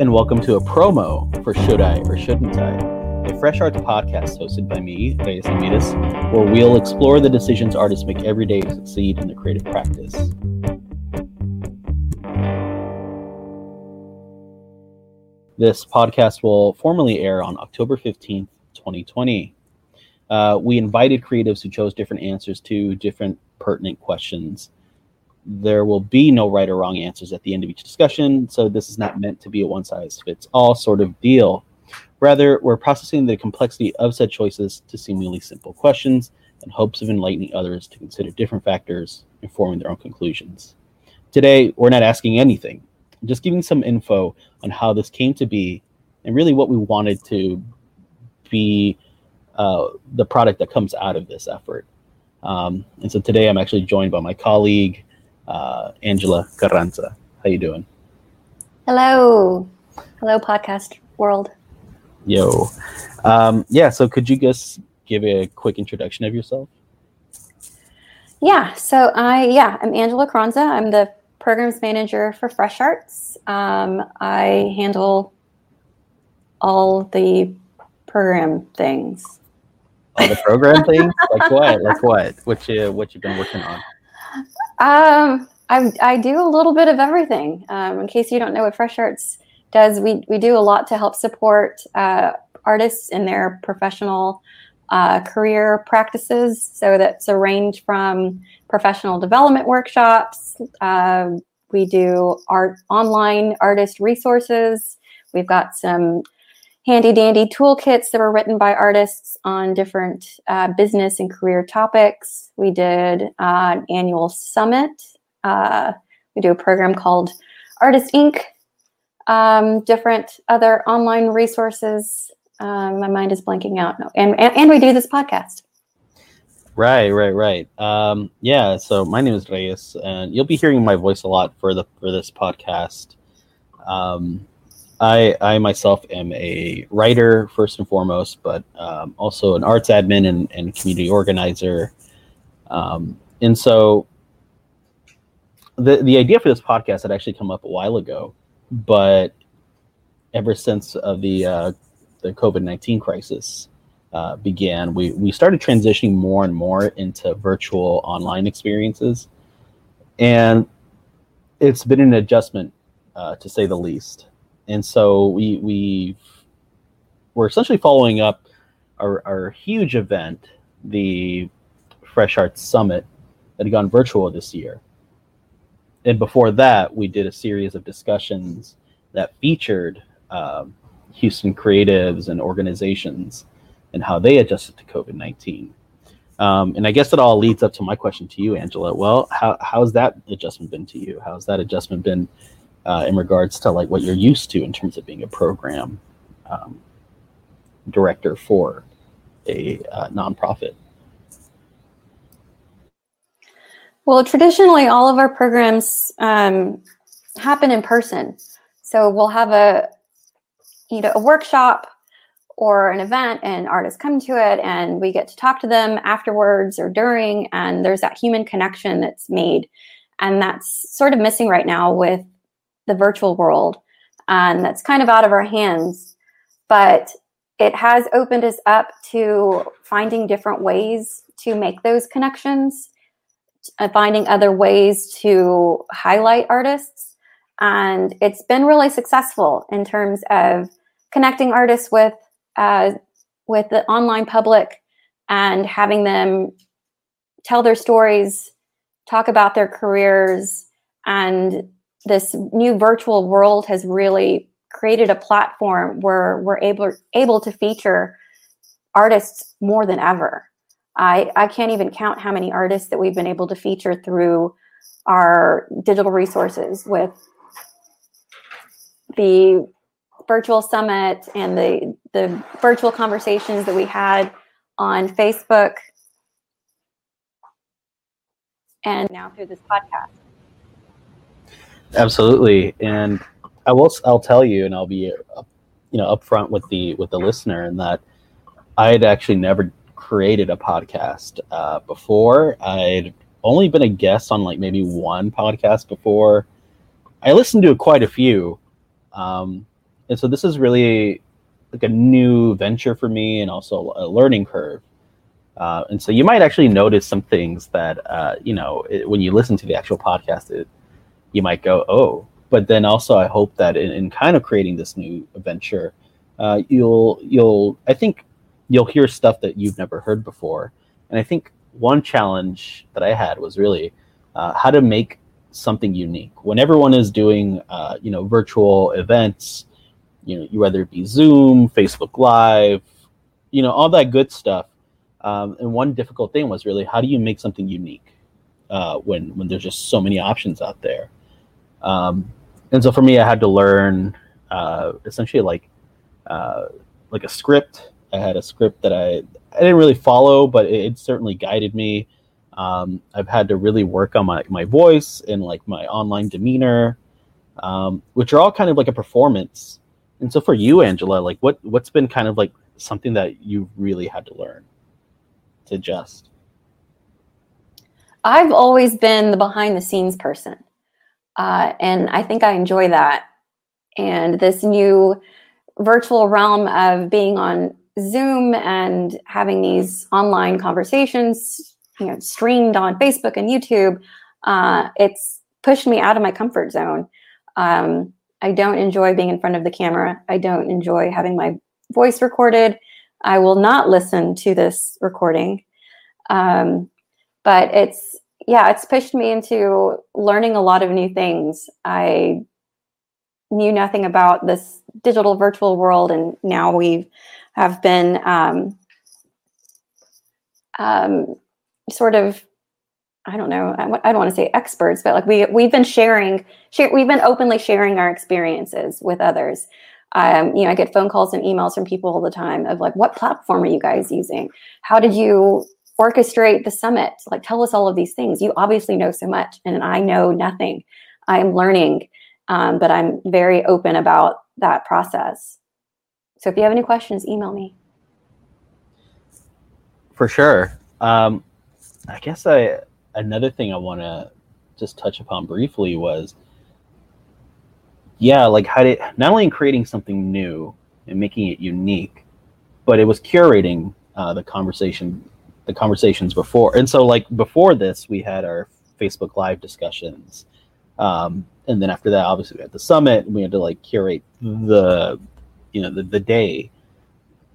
And welcome to a promo for Should I or Shouldn't I? A Fresh Arts podcast hosted by me, Reyes Ramirez, where we'll explore the decisions artists make every day to succeed in their creative practice. This podcast will formally air on October 15th, 2020. Uh, we invited creatives who chose different answers to different pertinent questions there will be no right or wrong answers at the end of each discussion, so this is not meant to be a one size fits all sort of deal. Rather, we're processing the complexity of said choices to seemingly simple questions in hopes of enlightening others to consider different factors and forming their own conclusions. Today, we're not asking anything, just giving some info on how this came to be and really what we wanted to be uh, the product that comes out of this effort. Um, and so today I'm actually joined by my colleague, uh, Angela Carranza. How you doing? Hello. Hello, podcast world. Yo. Um, yeah, so could you just give a quick introduction of yourself? Yeah, so I, yeah, I'm Angela Carranza. I'm the programs manager for Fresh Arts. Um, I handle all the program things. All the program things? Like what? Like what? What you what you've been working on? Um, I, I do a little bit of everything. Um, in case you don't know what Fresh Arts does, we, we do a lot to help support uh, artists in their professional uh, career practices. So that's a range from professional development workshops. Uh, we do art online artist resources. We've got some handy dandy toolkits that were written by artists on different uh, business and career topics. We did uh, an annual summit. Uh, we do a program called Artist Inc. Um, different other online resources. Um, my mind is blanking out. No. And, and, and we do this podcast. Right, right, right. Um, yeah. So my name is Reyes, and you'll be hearing my voice a lot for the for this podcast. Um, I, I myself am a writer first and foremost, but um, also an arts admin and, and community organizer. Um, and so the, the idea for this podcast had actually come up a while ago, but ever since of the, uh, the COVID-19 crisis uh, began, we, we started transitioning more and more into virtual online experiences. And it's been an adjustment uh, to say the least and so we we we're essentially following up our, our huge event, the Fresh Arts Summit, that had gone virtual this year. And before that, we did a series of discussions that featured um, Houston creatives and organizations and how they adjusted to COVID 19. Um, and I guess it all leads up to my question to you, Angela. Well, how, how's that adjustment been to you? How's that adjustment been uh, in regards to like what you're used to in terms of being a program um, director for a uh, nonprofit? Well, traditionally, all of our programs um, happen in person. So we'll have a you know a workshop or an event, and artists come to it, and we get to talk to them afterwards or during, and there's that human connection that's made, and that's sort of missing right now with the virtual world. And that's kind of out of our hands. But it has opened us up to finding different ways to make those connections, uh, finding other ways to highlight artists. And it's been really successful in terms of connecting artists with uh, with the online public and having them tell their stories, talk about their careers, and this new virtual world has really created a platform where we're able able to feature artists more than ever. I, I can't even count how many artists that we've been able to feature through our digital resources with the virtual summit and the the virtual conversations that we had on Facebook and now through this podcast. Absolutely, and I will. I'll tell you, and I'll be, you know, upfront with the with the listener, in that I had actually never created a podcast uh, before. I'd only been a guest on like maybe one podcast before. I listened to quite a few, um, and so this is really like a new venture for me and also a learning curve. Uh, and so you might actually notice some things that uh, you know it, when you listen to the actual podcast, it, you might go, "Oh." But then also, I hope that in, in kind of creating this new venture, uh, you'll you'll I think you'll hear stuff that you've never heard before. And I think one challenge that I had was really uh, how to make something unique when everyone is doing uh, you know virtual events you know you whether it be zoom facebook live you know all that good stuff um, and one difficult thing was really how do you make something unique uh, when when there's just so many options out there um, and so for me i had to learn uh, essentially like uh, like a script i had a script that i i didn't really follow but it, it certainly guided me um, I've had to really work on my, my voice and like my online demeanor, um, which are all kind of like a performance. And so for you, Angela, like what what's been kind of like something that you really had to learn to adjust? I've always been the behind the scenes person, uh, and I think I enjoy that. And this new virtual realm of being on Zoom and having these online conversations you know streamed on Facebook and YouTube, uh, it's pushed me out of my comfort zone. Um, I don't enjoy being in front of the camera. I don't enjoy having my voice recorded. I will not listen to this recording. Um, but it's yeah, it's pushed me into learning a lot of new things. I knew nothing about this digital virtual world, and now we have been um, um, sort of I don't know. I, don't want to say experts, but like we we've been sharing, share, we've been openly sharing our experiences with others. Um, you know, I get phone calls and emails from people all the time of like, what platform are you guys using? How did you orchestrate the summit? Like, tell us all of these things. You obviously know so much, and I know nothing. I'm learning, um, but I'm very open about that process. So if you have any questions, email me. For sure. Um, I guess I another thing I want to just touch upon briefly was yeah, like how did not only in creating something new and making it unique, but it was curating uh, the conversation, the conversations before. And so, like before this, we had our Facebook Live discussions, um, and then after that, obviously, we had the summit. And we had to like curate the, you know, the, the day.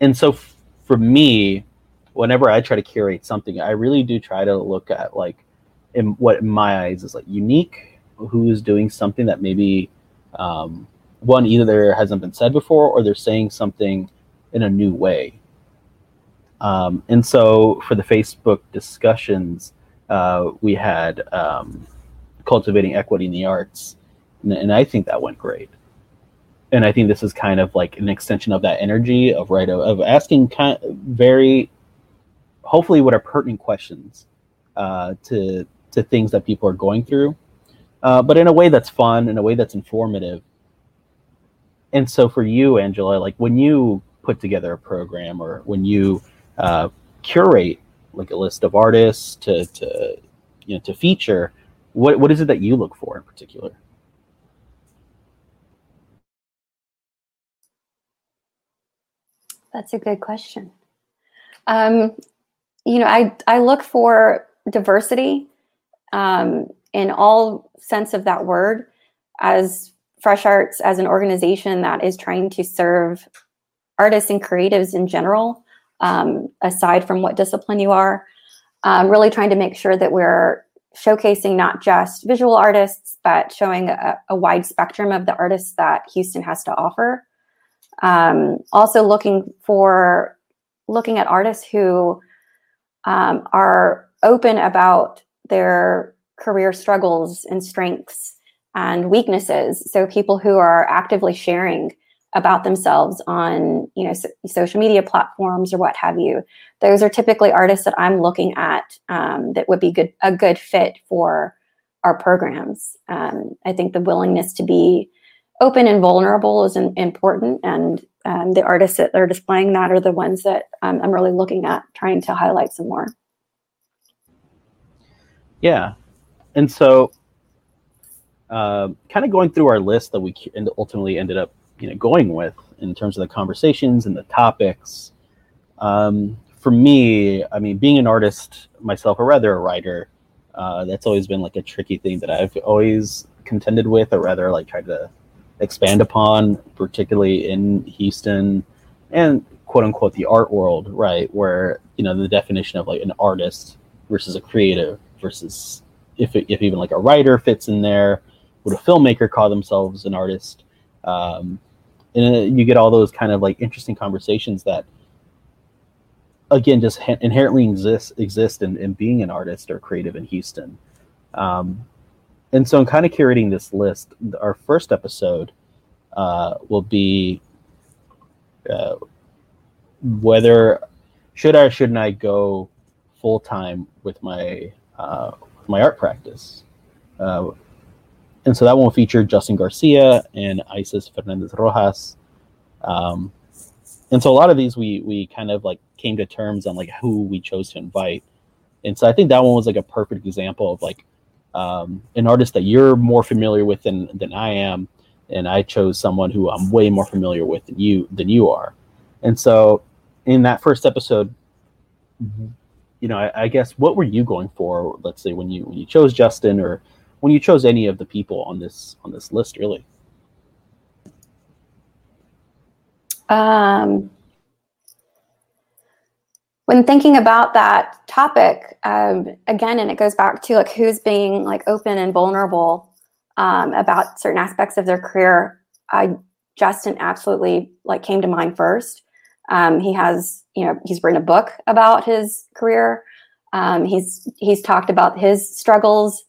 And so, f- for me, whenever I try to curate something, I really do try to look at like in what in my eyes is like unique, who is doing something that maybe um, one either there hasn't been said before or they're saying something in a new way. Um, and so for the Facebook discussions, uh, we had um, cultivating equity in the arts, and, and I think that went great and I think this is kind of like an extension of that energy of right of, of asking kind of very hopefully what are pertinent questions uh, to to things that people are going through, uh, but in a way that's fun, in a way that's informative. And so for you, Angela, like when you put together a program or when you uh, curate like a list of artists to to you know to feature, what what is it that you look for in particular? That's a good question. Um, you know, I I look for diversity um, in all sense of that word. As Fresh Arts, as an organization that is trying to serve artists and creatives in general, um, aside from what discipline you are, um, really trying to make sure that we're showcasing not just visual artists, but showing a, a wide spectrum of the artists that Houston has to offer. Um, also, looking for looking at artists who um, are open about their career struggles and strengths and weaknesses. So people who are actively sharing about themselves on you know so, social media platforms or what have you. Those are typically artists that I'm looking at um, that would be good a good fit for our programs. Um, I think the willingness to be open and vulnerable is an, important, and um, the artists that are displaying that are the ones that um, I'm really looking at trying to highlight some more. Yeah, and so uh, kind of going through our list that we ultimately ended up you know going with in terms of the conversations and the topics. Um, for me, I mean, being an artist myself, or rather a writer, uh, that's always been like a tricky thing that I've always contended with, or rather like tried to expand upon, particularly in Houston and quote unquote the art world, right? Where you know the definition of like an artist versus a creative versus if if even like a writer fits in there, would a filmmaker call themselves an artist? Um, and you get all those kind of like interesting conversations that again just inherently exist exist in, in being an artist or creative in Houston. Um, and so, i'm kind of curating this list, our first episode uh, will be uh, whether should I or shouldn't I go full time with my uh, my art practice. And so that one will feature Justin Garcia and Isis Fernandez Rojas. Um, and so a lot of these we we kind of like came to terms on like who we chose to invite. And so I think that one was like a perfect example of like um, an artist that you're more familiar with than than I am, and I chose someone who I'm way more familiar with than you than you are. And so, in that first episode, you know, I, I guess what were you going for? Let's say when you when you chose Justin, or when you chose any of the people on this on this list, really. Um, when thinking about that topic um, again and it goes back to like who's being like open and vulnerable um, about certain aspects of their career i justin absolutely like came to mind first um, he has you know he's written a book about his career um, he's he's talked about his struggles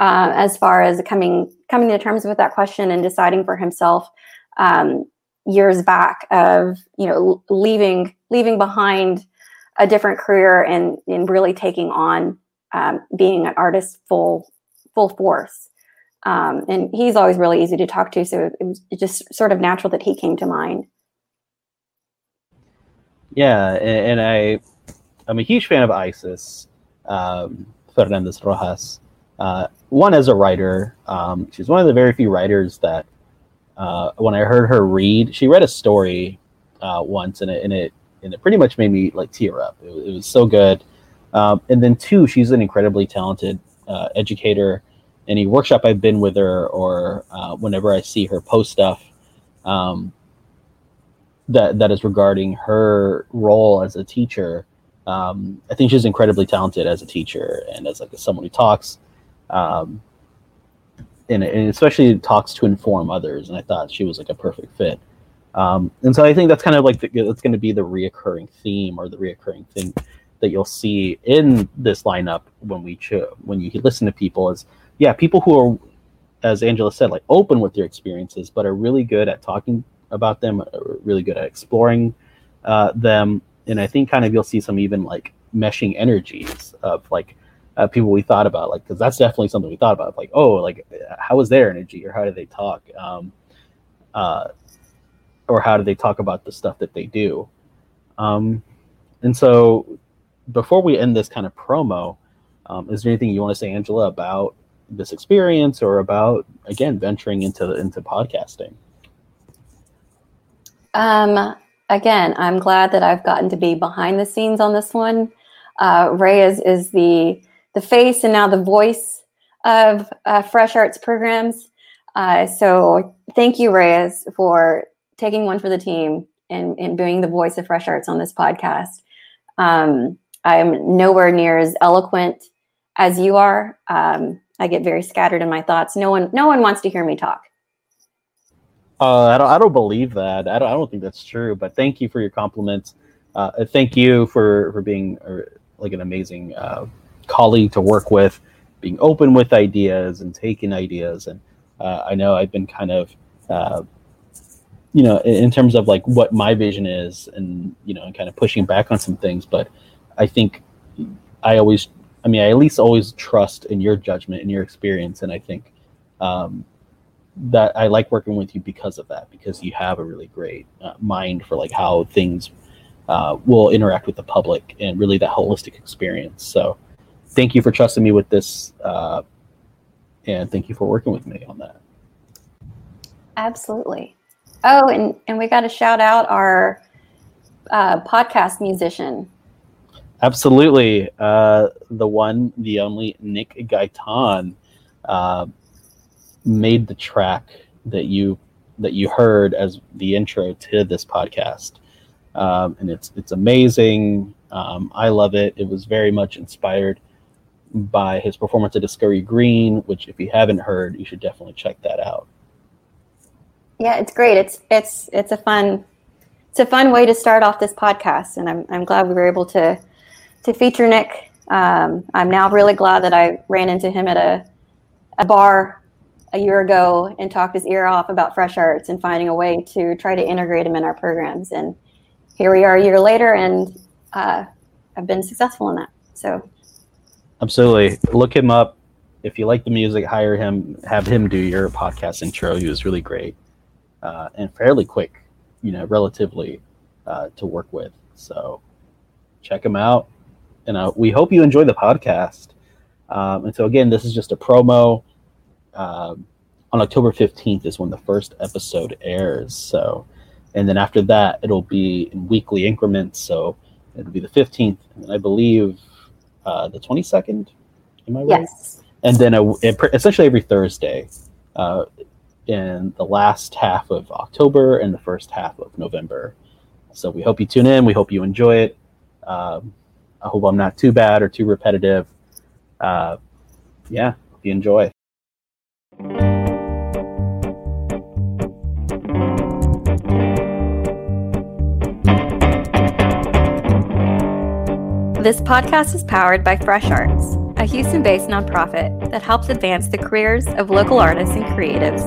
uh, as far as coming coming to terms with that question and deciding for himself um, years back of you know leaving leaving behind a different career and and really taking on um, being an artist full full force. Um, and he's always really easy to talk to, so it was just sort of natural that he came to mind. Yeah, and, and I, I'm a huge fan of Isis um, Fernandez Rojas. Uh, one as a writer, um, she's one of the very few writers that, uh, when I heard her read, she read a story uh, once, and it, and it and it pretty much made me like tear up. It, it was so good. Um, and then two, she's an incredibly talented uh, educator. Any workshop I've been with her, or uh, whenever I see her post stuff, um, that that is regarding her role as a teacher, um, I think she's incredibly talented as a teacher and as like someone who talks, um, and, and especially talks to inform others. And I thought she was like a perfect fit. Um, and so I think that's kind of like the, that's going to be the reoccurring theme or the reoccurring thing that you'll see in this lineup when we cho- when you listen to people is yeah people who are as Angela said like open with their experiences but are really good at talking about them really good at exploring uh, them and I think kind of you'll see some even like meshing energies of like uh, people we thought about like because that's definitely something we thought about like oh like how is their energy or how do they talk um, uh, or how do they talk about the stuff that they do? Um, and so before we end this kind of promo um, is there anything you want to say angela about this experience or about again venturing into into podcasting? Um again i'm glad that i've gotten to be behind the scenes on this one. Uh, Reyes, is the the face and now the voice of uh, fresh arts programs uh, so thank you reyes for taking one for the team and, and being the voice of Fresh Arts on this podcast. Um, I'm nowhere near as eloquent as you are. Um, I get very scattered in my thoughts. No one, no one wants to hear me talk. Uh, I don't. I don't believe that. I don't. I don't think that's true. But thank you for your compliments. Uh, thank you for for being uh, like an amazing uh, colleague to work with, being open with ideas and taking ideas. And uh, I know I've been kind of uh, you know, in terms of like what my vision is and, you know, and kind of pushing back on some things. But I think I always, I mean, I at least always trust in your judgment and your experience. And I think um, that I like working with you because of that, because you have a really great uh, mind for like how things uh, will interact with the public and really that holistic experience. So thank you for trusting me with this. Uh, and thank you for working with me on that. Absolutely. Oh, and, and we got to shout out our uh, podcast musician. Absolutely. Uh, the one, the only Nick Gaitan uh, made the track that you that you heard as the intro to this podcast, um, and it's it's amazing. Um, I love it. It was very much inspired by his performance at Discovery Green, which if you haven't heard, you should definitely check that out. Yeah, it's great. It's it's it's a fun it's a fun way to start off this podcast, and I'm I'm glad we were able to to feature Nick. Um, I'm now really glad that I ran into him at a a bar a year ago and talked his ear off about fresh arts and finding a way to try to integrate him in our programs. And here we are a year later, and uh, I've been successful in that. So, absolutely, look him up. If you like the music, hire him. Have him do your podcast intro. He was really great uh, and fairly quick, you know, relatively uh, to work with. So, check him out, and uh, we hope you enjoy the podcast. Um, and so, again, this is just a promo um, on October 15th is when the first episode airs. So, and then after that, it'll be in weekly increments. So it'll be the 15th, and I believe uh, the 22nd. Am I right? yes. And then a, it, essentially every Thursday uh, in the last half of October and the first half of November. So we hope you tune in. We hope you enjoy it. Um, I hope I'm not too bad or too repetitive. Uh, yeah, hope you enjoy. This podcast is powered by Fresh Arts, a Houston based nonprofit that helps advance the careers of local artists and creatives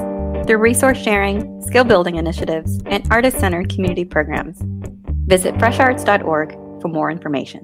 through resource sharing, skill building initiatives, and artist centered community programs. Visit fresharts.org for more information.